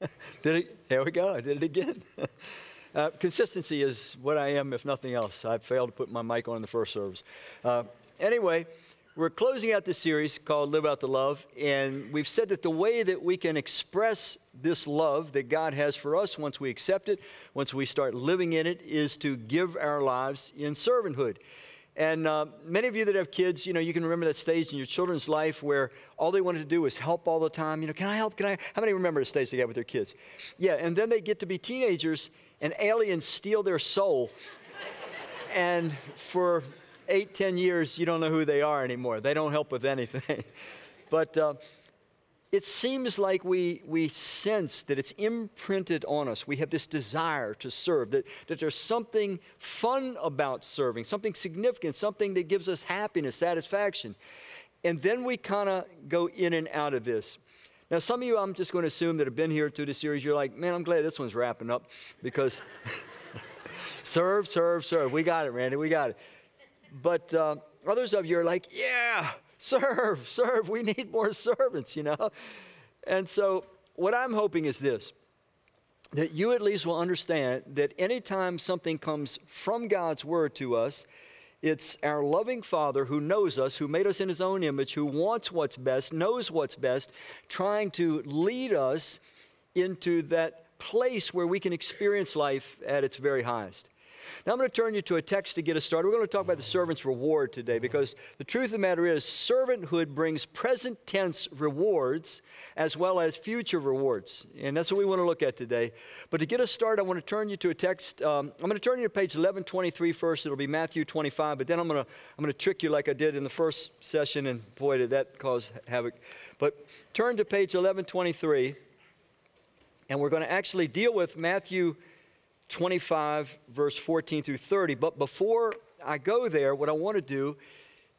did it? There we go. I did it again. uh, consistency is what I am, if nothing else. I failed to put my mic on in the first service. Uh, anyway, we're closing out this series called Live Out the Love, and we've said that the way that we can express this love that God has for us once we accept it, once we start living in it, is to give our lives in servanthood. And uh, many of you that have kids, you know, you can remember that stage in your children's life where all they wanted to do was help all the time. You know, can I help? Can I? How many remember the stage they got with their kids? Yeah, and then they get to be teenagers and aliens steal their soul. and for eight, ten years, you don't know who they are anymore. They don't help with anything. but uh, it seems like we, we sense that it's imprinted on us. We have this desire to serve, that, that there's something fun about serving, something significant, something that gives us happiness, satisfaction. And then we kind of go in and out of this. Now, some of you, I'm just going to assume that have been here through the series, you're like, man, I'm glad this one's wrapping up because serve, serve, serve. We got it, Randy, we got it. But uh, others of you are like, yeah, serve, serve. We need more servants, you know? And so, what I'm hoping is this that you at least will understand that anytime something comes from God's word to us, it's our loving Father who knows us, who made us in His own image, who wants what's best, knows what's best, trying to lead us into that place where we can experience life at its very highest. Now I'm going to turn you to a text to get us started. We're going to talk about the servant's reward today because the truth of the matter is servanthood brings present tense rewards as well as future rewards. And that's what we want to look at today. But to get us started, I want to turn you to a text. Um, I'm going to turn you to page 1123 first. It'll be Matthew 25, but then I'm going to, I'm going to trick you like I did in the first session, and boy, did that cause havoc. But turn to page 1123, and we're going to actually deal with Matthew 25, verse 14 through 30. But before I go there, what I want to do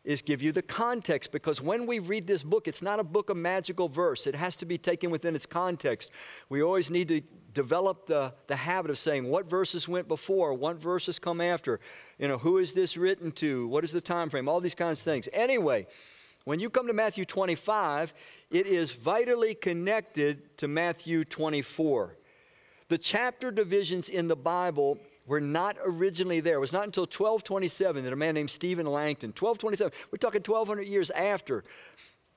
is give you the context because when we read this book, it's not a book of magical verse. It has to be taken within its context. We always need to develop the, the habit of saying what verses went before, what verses come after. You know, who is this written to? What is the time frame? All these kinds of things. Anyway, when you come to Matthew 25, it is vitally connected to Matthew 24. The chapter divisions in the Bible were not originally there. It was not until 1227 that a man named Stephen Langton, 1227, we're talking 1200 years after,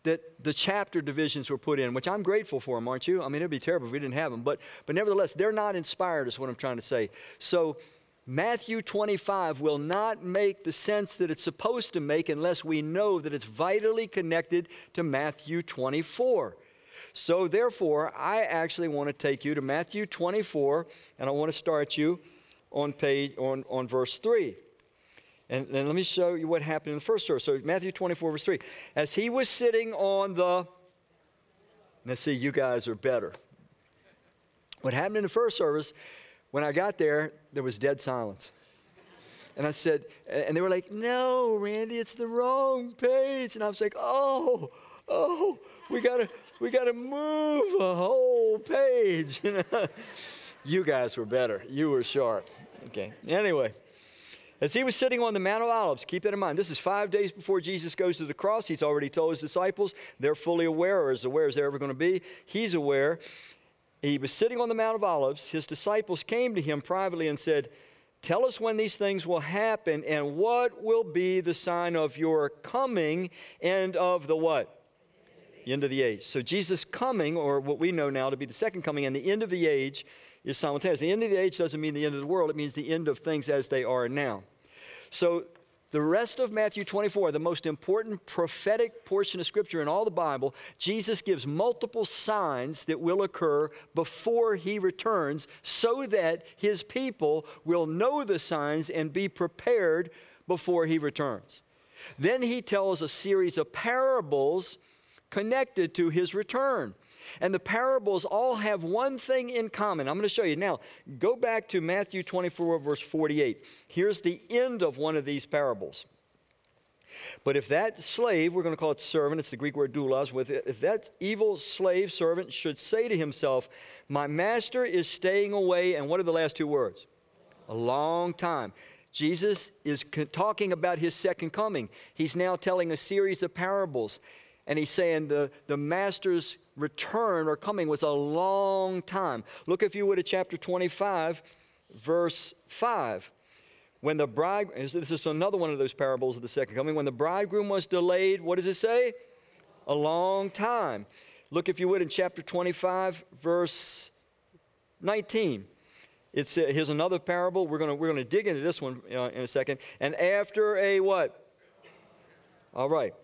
that the chapter divisions were put in, which I'm grateful for them, aren't you? I mean, it'd be terrible if we didn't have them. But, but nevertheless, they're not inspired, is what I'm trying to say. So, Matthew 25 will not make the sense that it's supposed to make unless we know that it's vitally connected to Matthew 24. So, therefore, I actually want to take you to Matthew 24, and I want to start you on page on, on verse 3. And let me show you what happened in the first verse. So, Matthew 24, verse 3. As he was sitting on the. Let's see, you guys are better. What happened in the first service, when I got there, there was dead silence. And I said, and they were like, no, Randy, it's the wrong page. And I was like, oh, oh, we got to we got to move a whole page. you guys were better. You were sharp. Okay. Anyway, as he was sitting on the Mount of Olives, keep that in mind. This is five days before Jesus goes to the cross. He's already told his disciples. They're fully aware, or as aware as they're ever going to be. He's aware. He was sitting on the Mount of Olives. His disciples came to him privately and said, Tell us when these things will happen and what will be the sign of your coming and of the what? End of the age. So Jesus coming, or what we know now to be the second coming, and the end of the age is simultaneous. The end of the age doesn't mean the end of the world, it means the end of things as they are now. So the rest of Matthew 24, the most important prophetic portion of Scripture in all the Bible, Jesus gives multiple signs that will occur before he returns so that his people will know the signs and be prepared before he returns. Then he tells a series of parables connected to his return. And the parables all have one thing in common. I'm going to show you. Now, go back to Matthew 24, verse 48. Here's the end of one of these parables. But if that slave, we're going to call it servant, it's the Greek word doulos, if that evil slave servant should say to himself, My master is staying away, and what are the last two words? A long time. Jesus is talking about his second coming. He's now telling a series of parables. And he's saying the, the master's return or coming was a long time. Look, if you would, at chapter 25, verse 5. When the bride, this is another one of those parables of the second coming. When the bridegroom was delayed, what does it say? A long time. Look, if you would, in chapter 25, verse 19. It's, uh, here's another parable. We're going we're gonna dig into this one uh, in a second. And after a what? All right.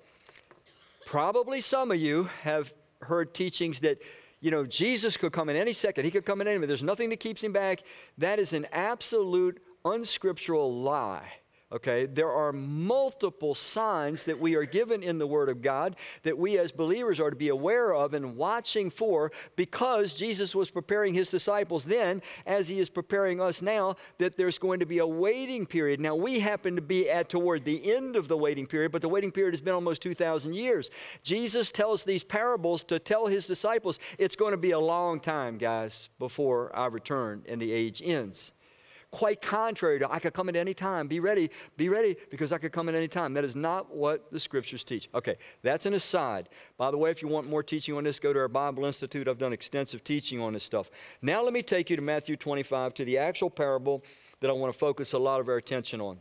Probably some of you have heard teachings that, you know, Jesus could come in any second. He could come in any minute. There's nothing that keeps him back. That is an absolute unscriptural lie. Okay, there are multiple signs that we are given in the Word of God that we as believers are to be aware of and watching for because Jesus was preparing His disciples then, as He is preparing us now, that there's going to be a waiting period. Now, we happen to be at toward the end of the waiting period, but the waiting period has been almost 2,000 years. Jesus tells these parables to tell His disciples it's going to be a long time, guys, before I return and the age ends quite contrary to I could come at any time. Be ready, be ready, because I could come at any time. That is not what the scriptures teach. Okay, that's an aside. By the way, if you want more teaching on this, go to our Bible Institute. I've done extensive teaching on this stuff. Now let me take you to Matthew 25, to the actual parable that I want to focus a lot of our attention on.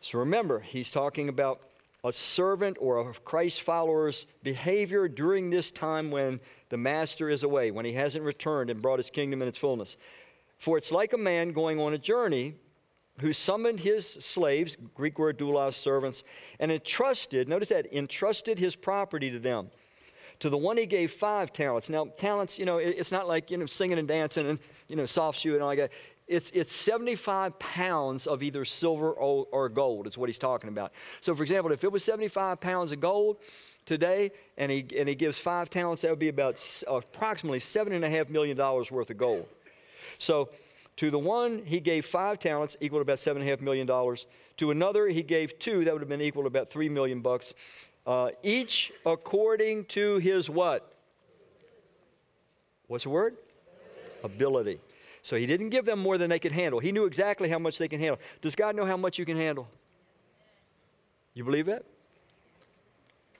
So remember, he's talking about a servant or a Christ follower's behavior during this time when the master is away, when he hasn't returned and brought his kingdom in its fullness. For it's like a man going on a journey who summoned his slaves, Greek word doulos, servants, and entrusted, notice that, entrusted his property to them. To the one he gave five talents. Now, talents, you know, it's not like, you know, singing and dancing and, you know, soft shoe and all that. It's, it's 75 pounds of either silver or, or gold, is what he's talking about. So, for example, if it was 75 pounds of gold, today and he, and he gives five talents, that would be about approximately $7.5 million worth of gold. So to the one, he gave five talents, equal to about seven and a half million dollars. To another, he gave two, that would have been equal to about three million bucks. Uh, each according to his what? What's the word? Ability. So he didn't give them more than they could handle. He knew exactly how much they can handle. Does God know how much you can handle? You believe that?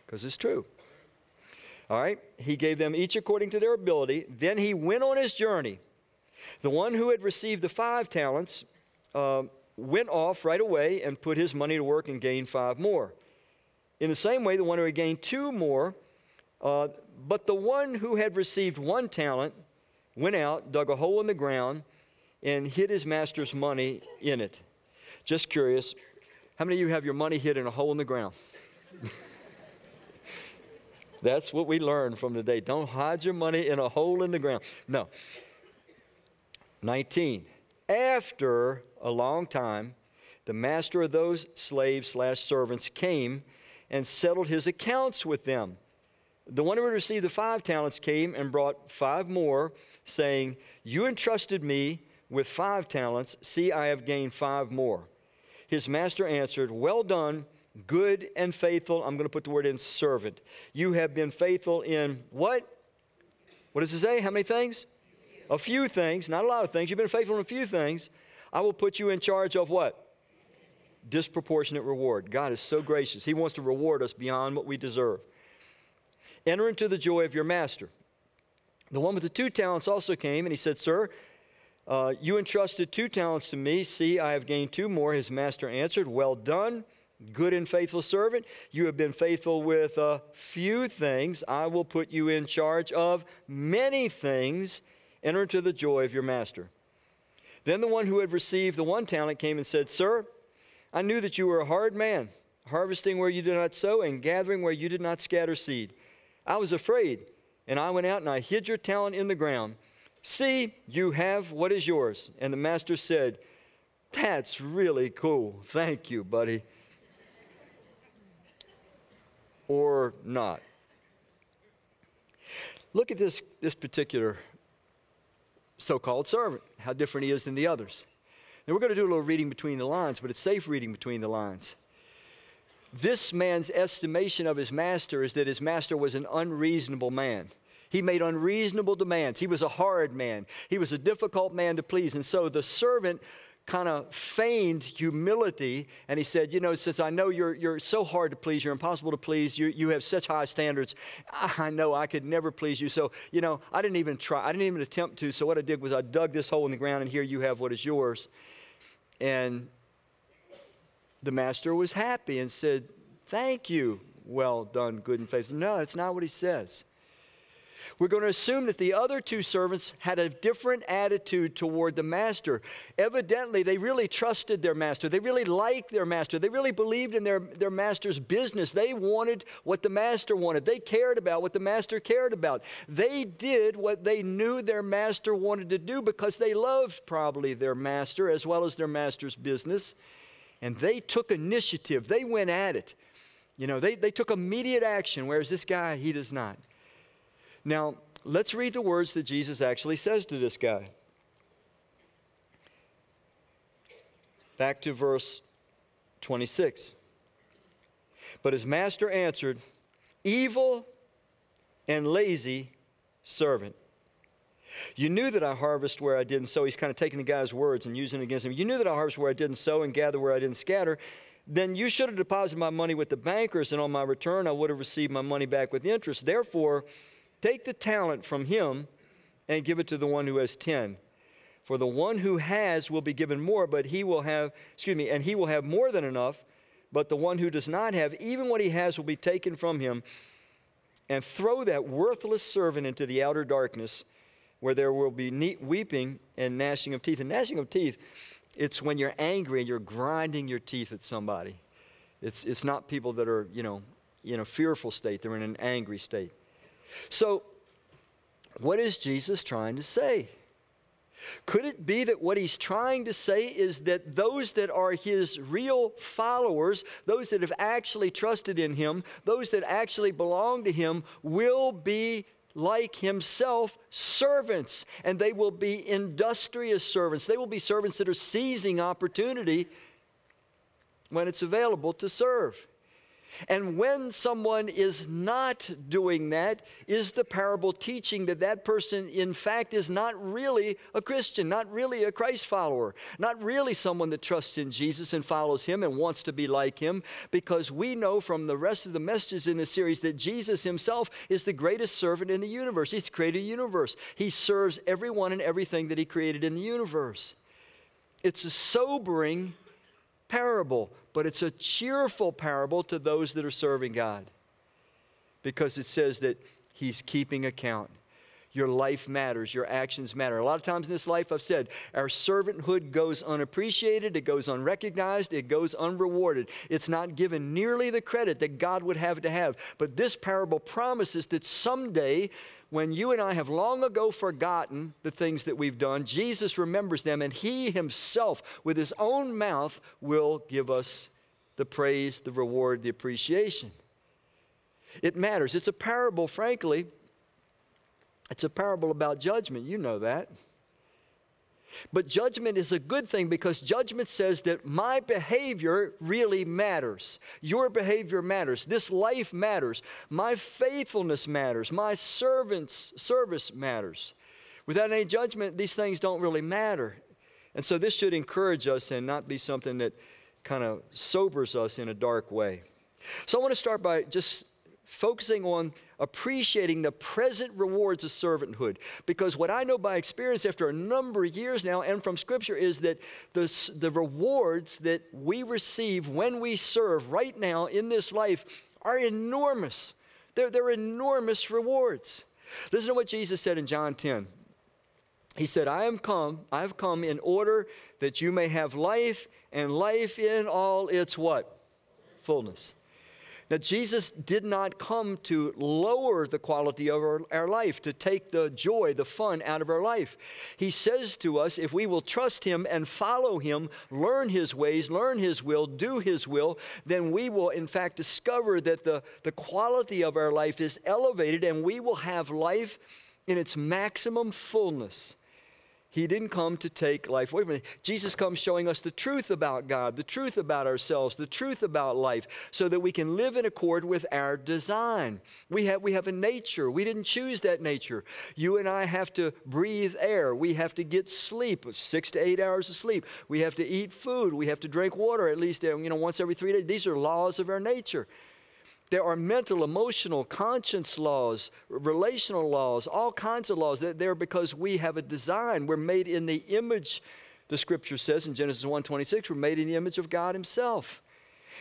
Because it's true. All right. He gave them each according to their ability. Then he went on his journey. The one who had received the five talents uh, went off right away and put his money to work and gained five more. In the same way, the one who had gained two more, uh, but the one who had received one talent went out, dug a hole in the ground, and hid his master's money in it. Just curious, how many of you have your money hid in a hole in the ground? That's what we learned from today. Don't hide your money in a hole in the ground. No. 19. After a long time, the master of those slaves slash servants came and settled his accounts with them. The one who had received the five talents came and brought five more, saying, You entrusted me with five talents. See, I have gained five more. His master answered, Well done, good and faithful. I'm going to put the word in servant. You have been faithful in what? What does it say? How many things? A few things, not a lot of things, you've been faithful in a few things, I will put you in charge of what? Disproportionate reward. God is so gracious. He wants to reward us beyond what we deserve. Enter into the joy of your master. The one with the two talents also came and he said, Sir, uh, you entrusted two talents to me. See, I have gained two more. His master answered, Well done, good and faithful servant. You have been faithful with a few things. I will put you in charge of many things. Enter into the joy of your master. Then the one who had received the one talent came and said, Sir, I knew that you were a hard man, harvesting where you did not sow and gathering where you did not scatter seed. I was afraid, and I went out and I hid your talent in the ground. See, you have what is yours. And the master said, That's really cool. Thank you, buddy. or not. Look at this, this particular so called servant, how different he is than the others. Now, we're going to do a little reading between the lines, but it's safe reading between the lines. This man's estimation of his master is that his master was an unreasonable man. He made unreasonable demands. He was a hard man. He was a difficult man to please. And so the servant kind of feigned humility. And he said, You know, since I know you're, you're so hard to please, you're impossible to please, you, you have such high standards, I know I could never please you. So, you know, I didn't even try, I didn't even attempt to. So what I did was I dug this hole in the ground, and here you have what is yours. And the master was happy and said, Thank you. Well done, good and faithful. No, it's not what he says. We're going to assume that the other two servants had a different attitude toward the master. Evidently, they really trusted their master. They really liked their master. They really believed in their, their master's business. They wanted what the master wanted. They cared about what the master cared about. They did what they knew their master wanted to do because they loved probably their master as well as their master's business. And they took initiative, they went at it. You know, they, they took immediate action, whereas this guy, he does not. Now, let's read the words that Jesus actually says to this guy. Back to verse 26. But his master answered, Evil and lazy servant. You knew that I harvest where I didn't sow. He's kind of taking the guy's words and using it against him. You knew that I harvest where I didn't sow and gather where I didn't scatter. Then you should have deposited my money with the bankers, and on my return I would have received my money back with interest. Therefore, Take the talent from him and give it to the one who has 10. For the one who has will be given more, but he will have, excuse me, and he will have more than enough. But the one who does not have, even what he has will be taken from him. And throw that worthless servant into the outer darkness where there will be weeping and gnashing of teeth. And gnashing of teeth, it's when you're angry and you're grinding your teeth at somebody. It's, it's not people that are, you know, in a fearful state, they're in an angry state. So, what is Jesus trying to say? Could it be that what he's trying to say is that those that are his real followers, those that have actually trusted in him, those that actually belong to him, will be like himself servants, and they will be industrious servants. They will be servants that are seizing opportunity when it's available to serve. And when someone is not doing that, is the parable teaching that that person, in fact, is not really a Christian, not really a Christ follower, not really someone that trusts in Jesus and follows him and wants to be like him? Because we know from the rest of the messages in the series that Jesus himself is the greatest servant in the universe. He's created a universe, he serves everyone and everything that he created in the universe. It's a sobering parable, but it's a cheerful parable to those that are serving God because it says that He's keeping account. Your life matters, your actions matter. A lot of times in this life, I've said, our servanthood goes unappreciated, it goes unrecognized, it goes unrewarded. It's not given nearly the credit that God would have to have. But this parable promises that someday when you and I have long ago forgotten the things that we've done, Jesus remembers them, and He Himself, with His own mouth, will give us the praise, the reward, the appreciation. It matters. It's a parable, frankly. It's a parable about judgment. You know that. But judgment is a good thing because judgment says that my behavior really matters. Your behavior matters. This life matters. My faithfulness matters. My servant's service matters. Without any judgment, these things don't really matter. And so this should encourage us and not be something that kind of sobers us in a dark way. So I want to start by just focusing on appreciating the present rewards of servanthood. Because what I know by experience after a number of years now and from Scripture is that the, the rewards that we receive when we serve right now in this life are enormous. They're, they're enormous rewards. Listen to what Jesus said in John 10. He said, I am come, I have come in order that you may have life and life in all its what? Fullness. Now, Jesus did not come to lower the quality of our, our, life, to take the joy, the fun out of our life. He says to us, if we will trust Him and follow Him, learn His ways, learn His will, do His will, then we will, in fact, discover that the, the quality of our life is elevated and we will have life in its maximum fullness. He didn't come to take life away from us. Jesus comes showing us the truth about God, the truth about ourselves, the truth about life, so that we can live in accord with our design. We have, we have a nature. We didn't choose that nature. You and I have to breathe air. We have to get sleep, six to eight hours of sleep. We have to eat food. We have to drink water at least you know, once every three days. These are laws of our nature. There are mental, emotional, conscience laws, relational laws, all kinds of laws. They're because we have a design. We're made in the image, the scripture says in Genesis 1:26, we're made in the image of God Himself.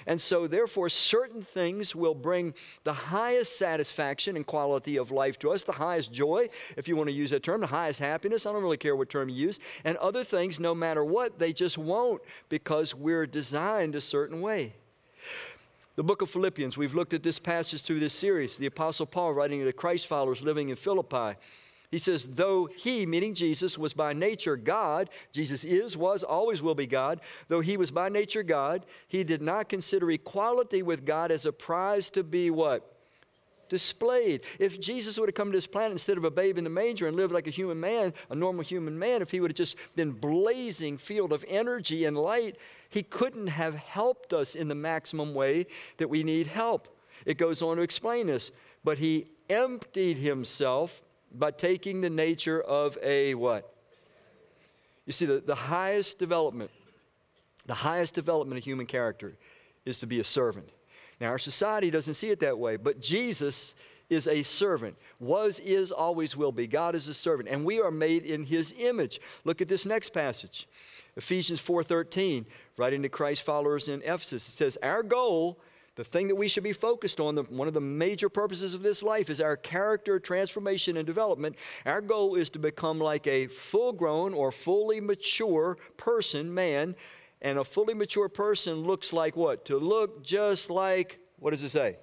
And so, therefore, certain things will bring the highest satisfaction and quality of life to us, the highest joy, if you want to use that term, the highest happiness. I don't really care what term you use. And other things, no matter what, they just won't because we're designed a certain way. The book of Philippians, we've looked at this passage through this series. The Apostle Paul writing to Christ followers living in Philippi. He says, though he, meaning Jesus, was by nature God, Jesus is, was, always will be God, though he was by nature God, he did not consider equality with God as a prize to be what? Displayed. If Jesus would have come to this planet instead of a babe in the manger and lived like a human man, a normal human man, if he would have just been blazing field of energy and light, he couldn't have helped us in the maximum way that we need help. It goes on to explain this. But he emptied himself by taking the nature of a what? You see, the, the highest development, the highest development of human character is to be a servant. Now, our society doesn't see it that way, but Jesus is a servant. Was, is, always will be. God is a servant, and we are made in his image. Look at this next passage. Ephesians 4:13, writing to Christ followers in Ephesus. It says, "Our goal, the thing that we should be focused on, the, one of the major purposes of this life is our character transformation and development. Our goal is to become like a full-grown or fully mature person, man, and a fully mature person looks like what? To look just like, what does it say?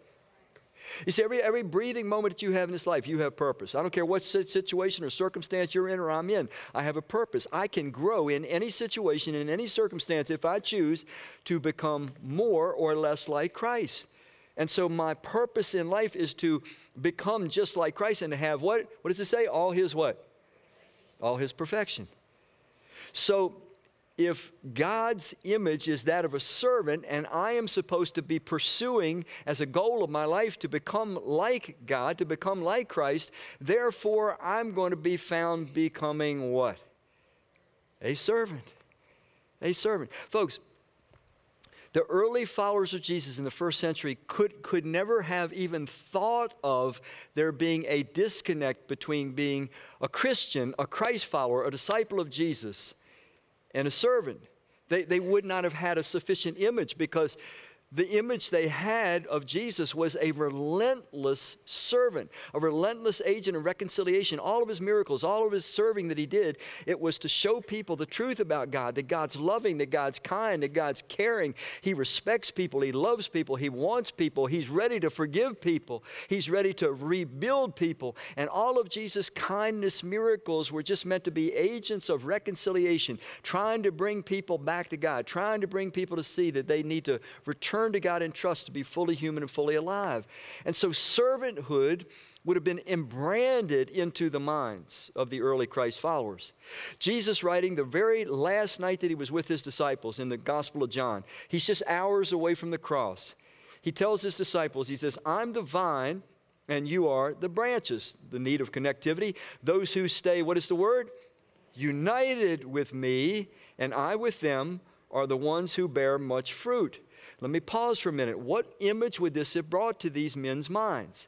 You see, every, every breathing moment that you have in this life, you have purpose. I don't care what situation or circumstance you're in or I'm in, I have a purpose. I can grow in any situation, in any circumstance, if I choose to become more or less like Christ. And so my purpose in life is to become just like Christ and to have what? What does it say? All his what? All his perfection. So if God's image is that of a servant and I am supposed to be pursuing as a goal of my life to become like God, to become like Christ, therefore I'm going to be found becoming what? A servant. A servant. Folks, the early followers of Jesus in the first century could, could never have even thought of there being a disconnect between being a Christian, a Christ follower, a disciple of Jesus, and a servant. They, they would not have had a sufficient image because the image they had of Jesus was a relentless servant, a relentless agent of reconciliation. All of his miracles, all of his serving that he did, it was to show people the truth about God that God's loving, that God's kind, that God's caring. He respects people, he loves people, he wants people, he's ready to forgive people, he's ready to rebuild people. And all of Jesus' kindness miracles were just meant to be agents of reconciliation, trying to bring people back to God, trying to bring people to see that they need to return to God in trust to be fully human and fully alive. And so servanthood would have been embranded into the minds of the early Christ followers. Jesus, writing the very last night that he was with his disciples in the Gospel of John, he's just hours away from the cross. He tells his disciples, he says, I'm the vine and you are the branches. The need of connectivity. Those who stay, what is the word? United with me and I with them are the ones who bear much fruit. Let me pause for a minute. What image would this have brought to these men's minds?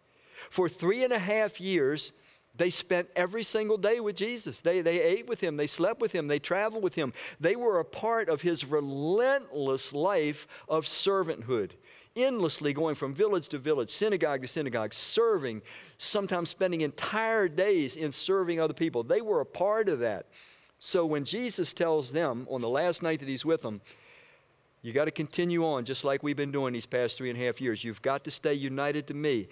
For three and a half years, they spent every single day with Jesus. They, they ate with him, they slept with him, they traveled with him. They were a part of his relentless life of servanthood, endlessly going from village to village, synagogue to synagogue, serving, sometimes spending entire days in serving other people. They were a part of that. So when Jesus tells them on the last night that he's with them, you got to continue on just like we've been doing these past three and a half years. You've got to stay united to me.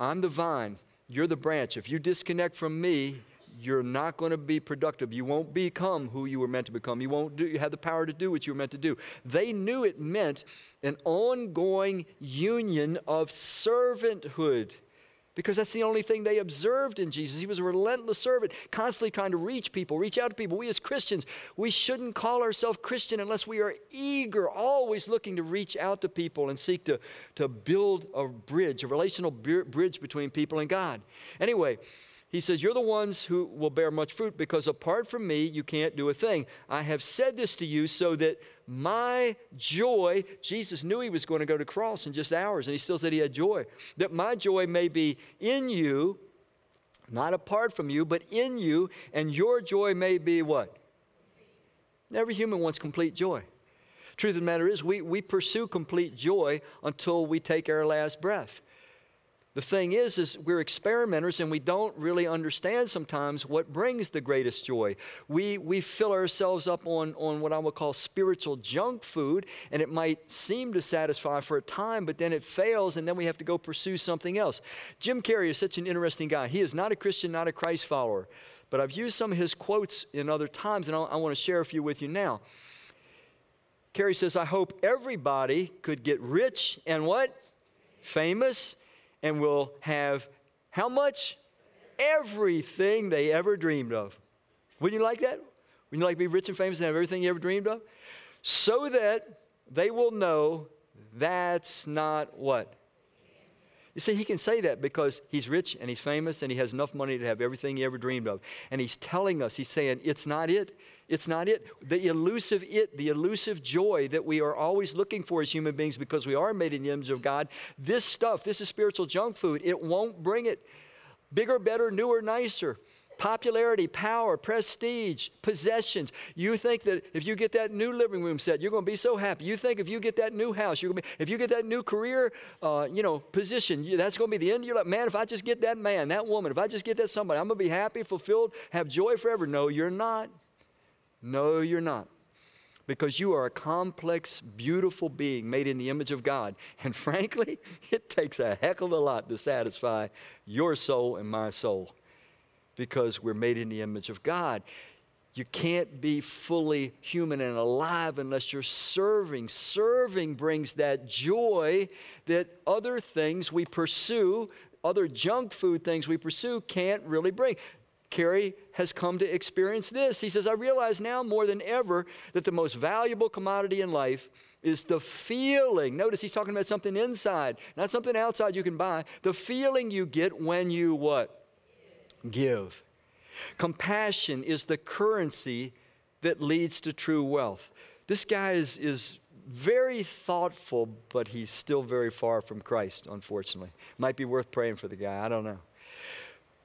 I'm the vine, you're the branch. If you disconnect from me, you're not going to be productive. You won't become who you were meant to become. You won't do, you have the power to do what you were meant to do. They knew it meant an ongoing union of servanthood. Because that's the only thing they observed in Jesus. He was a relentless servant, constantly trying to reach people, reach out to people. We as Christians, we shouldn't call ourselves Christian unless we are eager, always looking to reach out to people and seek to, to build a bridge, a relational bridge between people and God. Anyway, he says, You're the ones who will bear much fruit because apart from me, you can't do a thing. I have said this to you so that my joy, Jesus knew he was going to go to cross in just hours, and he still said he had joy, that my joy may be in you, not apart from you, but in you, and your joy may be what? Every human wants complete joy. Truth of the matter is, we, we pursue complete joy until we take our last breath. The thing is, is we're experimenters and we don't really understand sometimes what brings the greatest joy. We, we fill ourselves up on, on what I would call spiritual junk food, and it might seem to satisfy for a time, but then it fails, and then we have to go pursue something else. Jim Carrey is such an interesting guy. He is not a Christian, not a Christ follower, but I've used some of his quotes in other times, and I, I want to share a few with you now. Carrey says, I hope everybody could get rich and what? Famous and will have how much? Everything they ever dreamed of. Wouldn't you like that? Wouldn't you like to be rich and famous and have everything you ever dreamed of? So that they will know that's not what? You see, he can say that because he's rich and he's famous and he has enough money to have everything he ever dreamed of. And he's telling us, he's saying, it's not it. It's not it. The elusive it, the elusive joy that we are always looking for as human beings because we are made in the image of God, this stuff, this is spiritual junk food. It won't bring it. Bigger, better, newer, nicer popularity, power, prestige, possessions. You think that if you get that new living room set, you're going to be so happy. You think if you get that new house, you're going to be, if you get that new career, uh, you know, position, that's going to be the end of your life. Man, if I just get that man, that woman, if I just get that somebody, I'm going to be happy, fulfilled, have joy forever. No, you're not. No, you're not. Because you are a complex, beautiful being made in the image of God. And frankly, it takes a heck of a lot to satisfy your soul and my soul because we're made in the image of God. You can't be fully human and alive unless you're serving. Serving brings that joy that other things we pursue, other junk food things we pursue, can't really bring. Carrey has come to experience this. He says, I realize now more than ever that the most valuable commodity in life is the feeling. Notice he's talking about something inside, not something outside you can buy. The feeling you get when you what? give. Compassion is the currency that leads to true wealth. This guy is, is very thoughtful, but he's still very far from Christ, unfortunately. Might be worth praying for the guy, I don't know.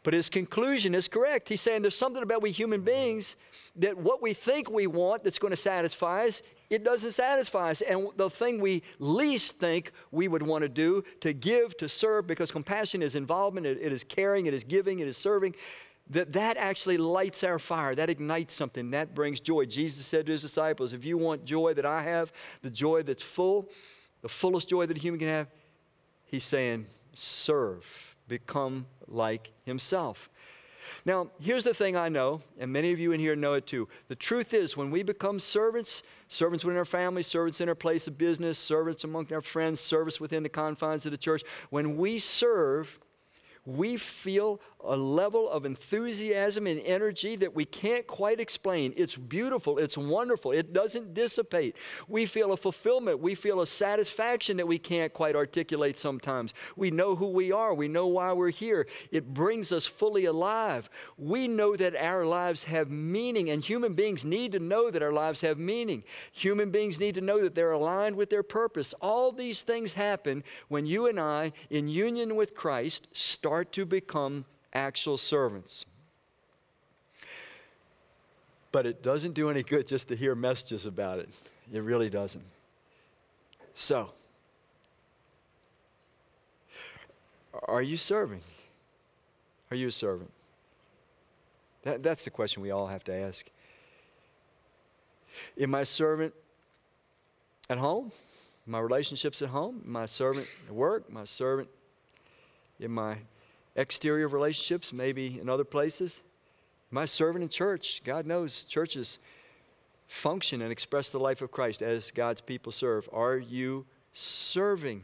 But his conclusion is correct. He's saying there's something about we human beings that what we think we want that's going to satisfy us, it doesn't satisfy us. And the thing we least think we would want to do, to give, to serve, because compassion is involvement, it, it is caring, it is giving, it is serving, that that actually lights our fire. That ignites something. That brings joy. Jesus said to his disciples, if you want joy that I have, the joy that's full, the fullest joy that a human can have, he's saying, serve become like himself. Now, here's the thing I know, and many of you in here know it too. The truth is, when we become servants, servants within our family, servants in our place of business, servants among our friends, service within the confines of the church, when we serve, we feel a level of enthusiasm and energy that we can't quite explain. It's beautiful, it's wonderful, it doesn't dissipate. We feel a fulfillment, we feel a satisfaction that we can't quite articulate sometimes. We know who we are, we know why we're here. It brings us fully alive. We know that our lives have meaning, and human beings need to know that our lives have meaning. Human beings need to know that they're aligned with their purpose. All these things happen when you and I, in union with Christ, start to become actual servants. But it doesn't do any good just to hear messages about it. It really doesn't. So, are you serving? Are you a servant? That, that's the question we all have to ask. Am I a servant at home? My relationships at home? My servant at work? My servant in my exterior relationships, maybe in other places. My servant in church, God knows churches function and express the life of Christ as God's people serve. Are you serving?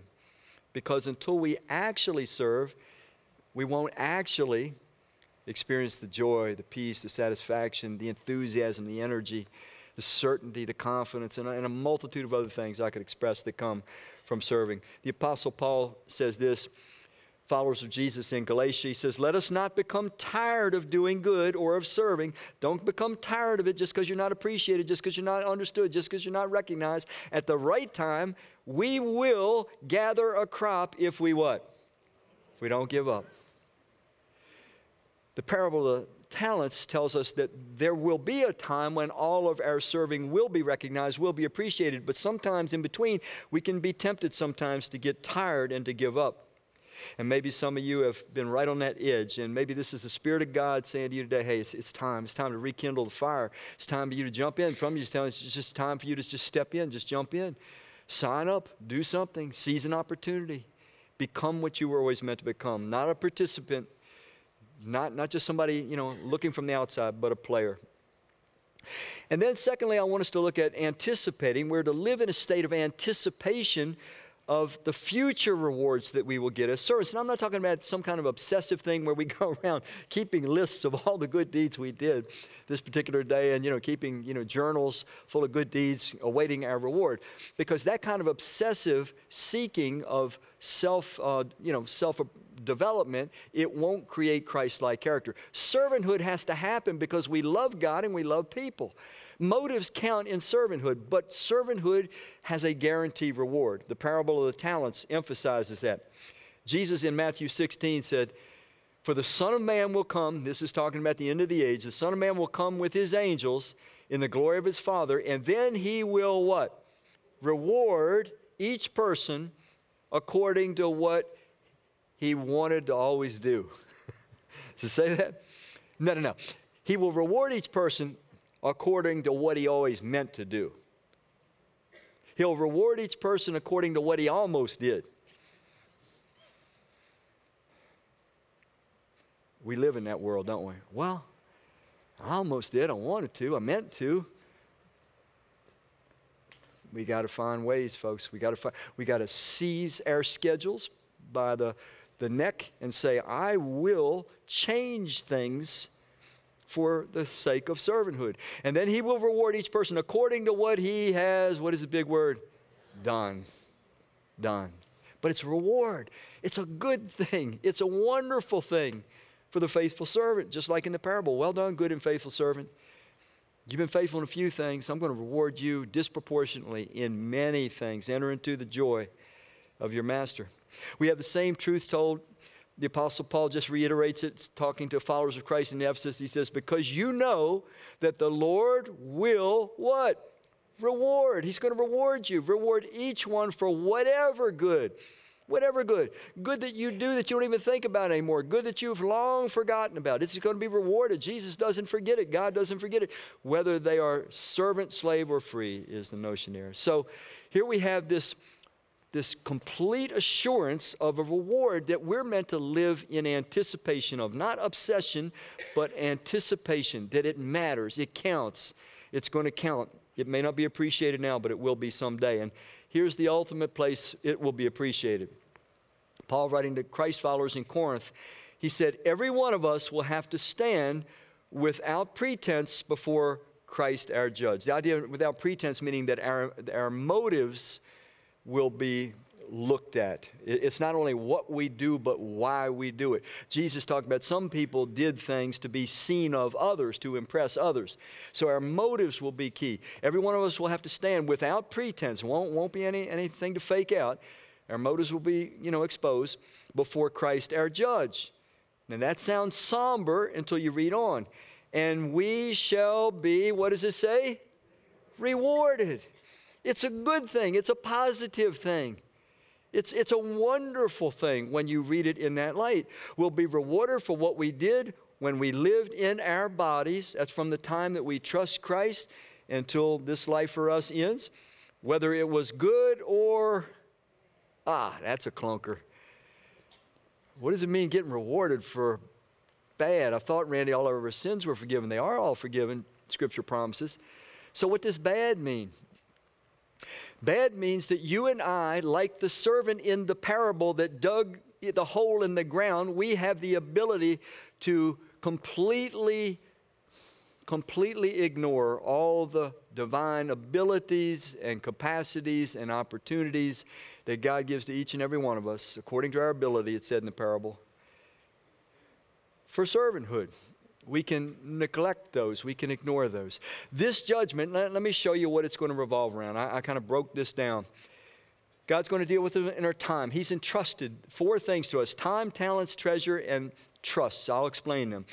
Because until we actually serve, we won't actually experience the joy, the peace, the satisfaction, the enthusiasm, the energy, the certainty, the confidence, and, and a multitude of other things I could express that come from serving. The Apostle Paul says this followers of Jesus in Galatia. He says, Let us not become tired of doing good or of serving. Don't become tired of it just because you're not appreciated, just because you're not understood, just because you're not recognized. At the right time, we will gather a crop if we what? If we don't give up. The parable of the talents tells us that there will be a time when all of our serving will be recognized, will be appreciated, but sometimes in between, we can be tempted sometimes to get tired and to give up. And maybe some of you have been right on that edge, and maybe this is the Spirit of God saying to you today, hey, it's, it's time. It's time to rekindle the fire. It's time for you to jump in. From you, telling it's just time for you to just step in, just jump in. Sign up, do something, seize an opportunity. Become what you were always meant to become. Not a participant, not, not just somebody, you know, looking from the outside, but a player. And then, secondly, I want us to look at anticipating. We're to live in a state of anticipation of the future rewards that we will get as servants. And I'm not talking about some kind of obsessive thing where we go around keeping lists of all the good deeds we did this particular day and, you know, keeping, you know, journals full of good deeds awaiting our reward. Because that kind of obsessive seeking of self, uh, you know, self development, it won't create Christ like character. Servanthood has to happen because we love God and we love people. Motives count in servanthood, but servanthood has a guaranteed reward. The parable of the talents emphasizes that. Jesus in Matthew 16 said, For the Son of Man will come, this is talking about the end of the age, the Son of Man will come with his angels in the glory of his Father, and then he will what? Reward each person according to what he wanted to always do. to say that? No, no, no. He will reward each person according to what he always meant to do. He'll reward each person according to what he almost did. We live in that world, don't we? Well, I almost did. I wanted to. I meant to. We got to find ways, folks. We got to find. We got to seize our schedules by the the neck and say, "I will change things for the sake of servanthood. And then he will reward each person according to what he has, what is the big word? Done. Done. But it's reward. It's a good thing. It's a wonderful thing for the faithful servant, just like in the parable. Well done, good and faithful servant. You've been faithful in a few things. I'm going to reward you disproportionately in many things. Enter into the joy of your master. We have the same truth told the Apostle Paul just reiterates it, talking to followers of Christ in Ephesus. He says, Because you know that the Lord will what? Reward. He's going to reward you, reward each one for whatever good. Whatever good. Good that you do that you don't even think about anymore. Good that you've long forgotten about. It's going to be rewarded. Jesus doesn't forget it. God doesn't forget it. Whether they are servant, slave, or free is the notion there. So here we have this this complete assurance of a reward that we're meant to live in anticipation of. Not obsession, but anticipation that it matters, it counts, it's going to count. It may not be appreciated now, but it will be someday. And here's the ultimate place it will be appreciated. Paul, writing to Christ followers in Corinth, he said, Every one of us will have to stand without pretense before Christ our judge. The idea without pretense meaning that our, our motives will be looked at. It's not only what we do, but why we do it. Jesus talked about some people did things to be seen of others, to impress others. So our motives will be key. Every one of us will have to stand without pretense. Won't, won't be any, anything to fake out. Our motives will be, you know, exposed before Christ our judge. Now that sounds somber until you read on. And we shall be, what does it say? Rewarded. It's a good thing, it's a positive thing. It's, it's a wonderful thing when you read it in that light. We'll be rewarded for what we did when we lived in our bodies. That's from the time that we trust Christ until this life for us ends. Whether it was good or, ah, that's a clunker. What does it mean getting rewarded for bad? I thought, Randy, all of our sins were forgiven. They are all forgiven, Scripture promises. So, what does bad mean? Bad means that you and I, like the servant in the parable that dug the hole in the ground, we have the ability to completely, completely ignore all the divine abilities and capacities and opportunities that God gives to each and every one of us, according to our ability, it said in the parable, for servanthood. We can neglect those. We can ignore those. This judgment, let, let me show you what it's going to revolve around. I, I kind of broke this down. God's going to deal with it in our time. He's entrusted four things to us time, talents, treasure, and trusts. I'll explain them.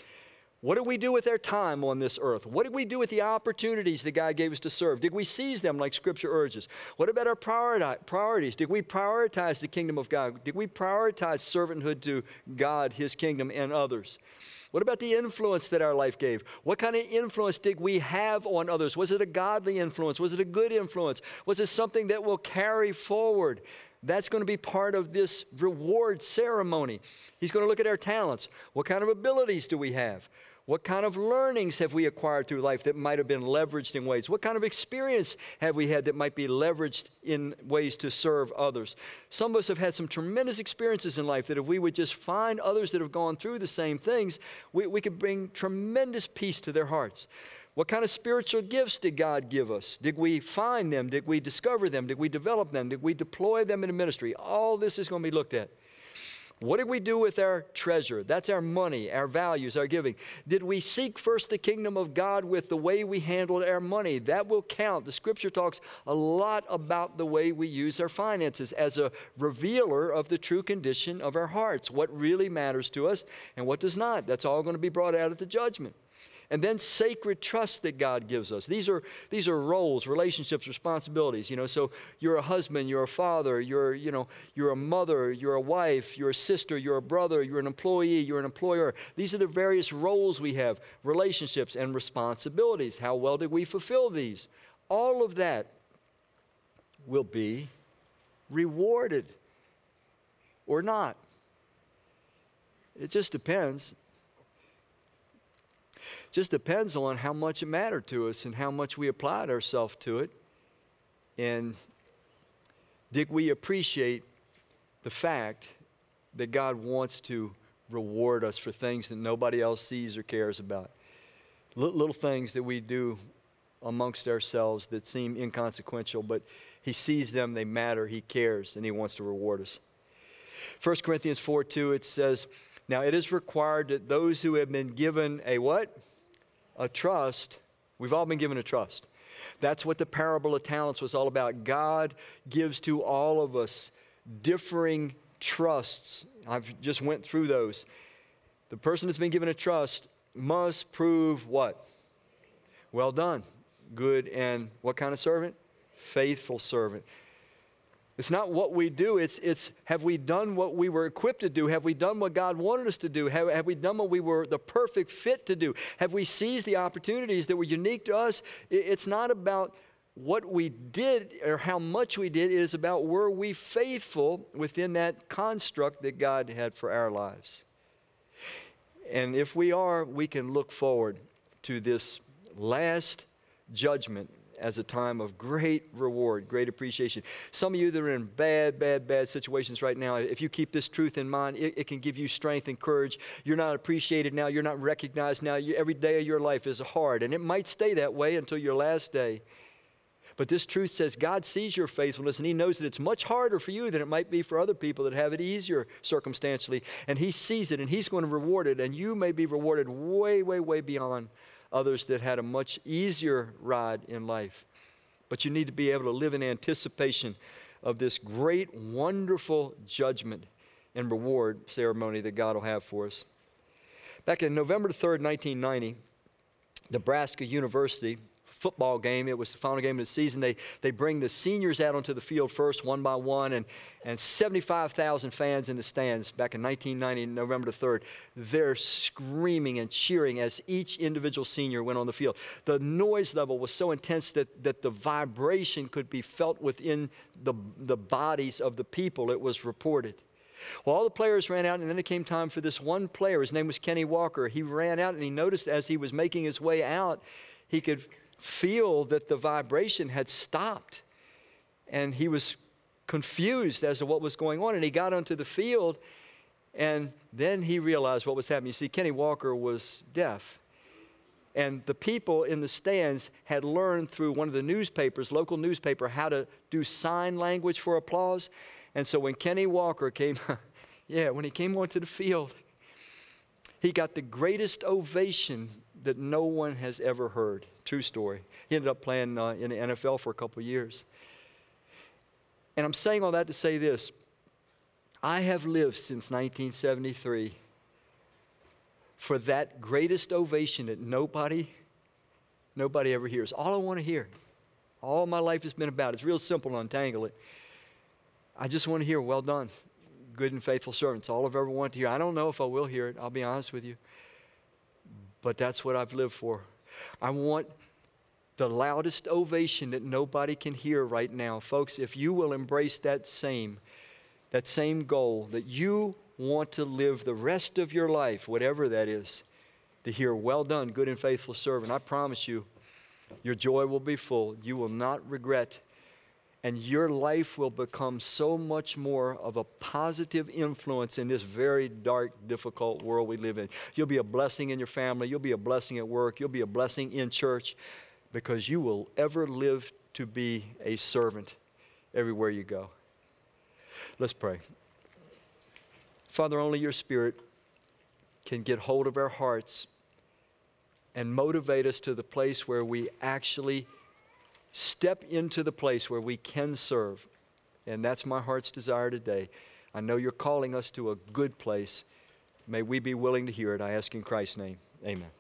What did we do with our time on this earth? What did we do with the opportunities that God gave us to serve? Did we seize them like Scripture urges? What about our priorities? Did we prioritize the kingdom of God? Did we prioritize servanthood to God, His kingdom, and others? What about the influence that our life gave? What kind of influence did we have on others? Was it a godly influence? Was it a good influence? Was it something that will carry forward? That's going to be part of this reward ceremony. He's going to look at our talents. What kind of abilities do we have? What kind of learnings have we acquired through life that might have been leveraged in ways? What kind of experience have we had that might be leveraged in ways to serve others? Some of us have had some tremendous experiences in life that if we would just find others that have gone through the same things, we, we could bring tremendous peace to their hearts. What kind of spiritual gifts did God give us? Did we find them? Did we discover them? Did we develop them? Did we deploy them in a ministry? All this is going to be looked at. What did we do with our treasure? That's our money, our values, our giving. Did we seek first the kingdom of God with the way we handled our money? That will count. The scripture talks a lot about the way we use our finances as a revealer of the true condition of our hearts, what really matters to us and what does not. That's all going to be brought out at the judgment. And then sacred trust that God gives us. These are, these are roles, relationships, responsibilities. You know, so you're a husband, you're a father, you're, you know, you're a mother, you're a wife, you're a sister, you're a brother, you're an employee, you're an employer. These are the various roles we have, relationships and responsibilities. How well did we fulfill these? All of that will be rewarded or not. It just depends just depends on how much it mattered to us and how much we applied ourselves to it. And did we appreciate the fact that God wants to reward us for things that nobody else sees or cares about? Little things that we do amongst ourselves that seem inconsequential, but He sees them, they matter, He cares, and He wants to reward us. 1 Corinthians 4 2, it says, Now it is required that those who have been given a what? a trust. We've all been given a trust. That's what the parable of talents was all about. God gives to all of us differing trusts. I've just went through those. The person that's been given a trust must prove what? Well done. Good and what kind of servant? Faithful servant. It's not what we do, it's, it's have we done what we were equipped to do? Have we done what God wanted us to do? Have, have we done what we were the perfect fit to do? Have we seized the opportunities that were unique to us? It's not about what we did or how much we did, it is about were we faithful within that construct that God had for our lives. And if we are, we can look forward to this last judgment as a time of great reward, great appreciation. Some of you that are in bad, bad, bad situations right now, if you keep this truth in mind, it, it can give you strength and courage. You're not appreciated now, you're not recognized now. You, every day of your life is hard, and it might stay that way until your last day. But this truth says God sees your faithfulness and He knows that it's much harder for you than it might be for other people that have it easier circumstantially. And He sees it and He's going to reward it, and you may be rewarded way, way, way beyond others that had a much easier ride in life. But you need to be able to live in anticipation of this great, wonderful judgment and reward ceremony that God will have for us. Back in November 3rd, 1990, Nebraska University football game. It was the final game of the season. They, they bring the seniors out onto the field first, one by one, and, and 75,000 fans in the stands back in 1990, November the 3rd. They're screaming and cheering as each individual senior went on the field. The noise level was so intense that, that the vibration could be felt within the, the bodies of the people, it was reported. Well, all the players ran out, and then it came time for this one player. His name was Kenny Walker. He ran out, and he noticed as he was making his way out, he could feel that the vibration had stopped. And he was confused as to what was going on. And he got onto the field And then he realized what was happening. You see, Kenny Walker was deaf. And the people in the stands had learned through one of the newspapers, local newspaper, how to do sign language for applause. And so when Kenny Walker came, yeah, when he came onto the field, he got the greatest ovation that no one has ever heard. True story. He ended up playing uh, in the NFL for a couple years. And I'm saying all that to say this I have lived since 1973 for that greatest ovation that nobody, nobody ever hears. All I want to hear, all my life has been about. It's real simple to untangle it. I just want to hear, well done, good and faithful servants. All I've ever wanted to hear. I don't know if I will hear it, I'll be honest with you. But that's what I've lived for. I want the loudest ovation that nobody can hear right now. Folks, if you will embrace that same, that same goal, that you want to live the rest of your life, whatever that is, to hear, well done, good and faithful servant, I promise you, your joy will be full. You will not regret. And your life will become so much more of a positive influence in this very dark, difficult world we live in. You'll be a blessing in your family. You'll be a blessing at work. You'll be a blessing in church because you will ever live to be a servant everywhere you go. Let's pray. Father, only your Spirit can get hold of our hearts and motivate us to the place where we actually step into the place where we can serve. And that's my heart's desire today. I know you're calling us to a good place. May we be willing to hear it. I ask in Christ's name. Amen.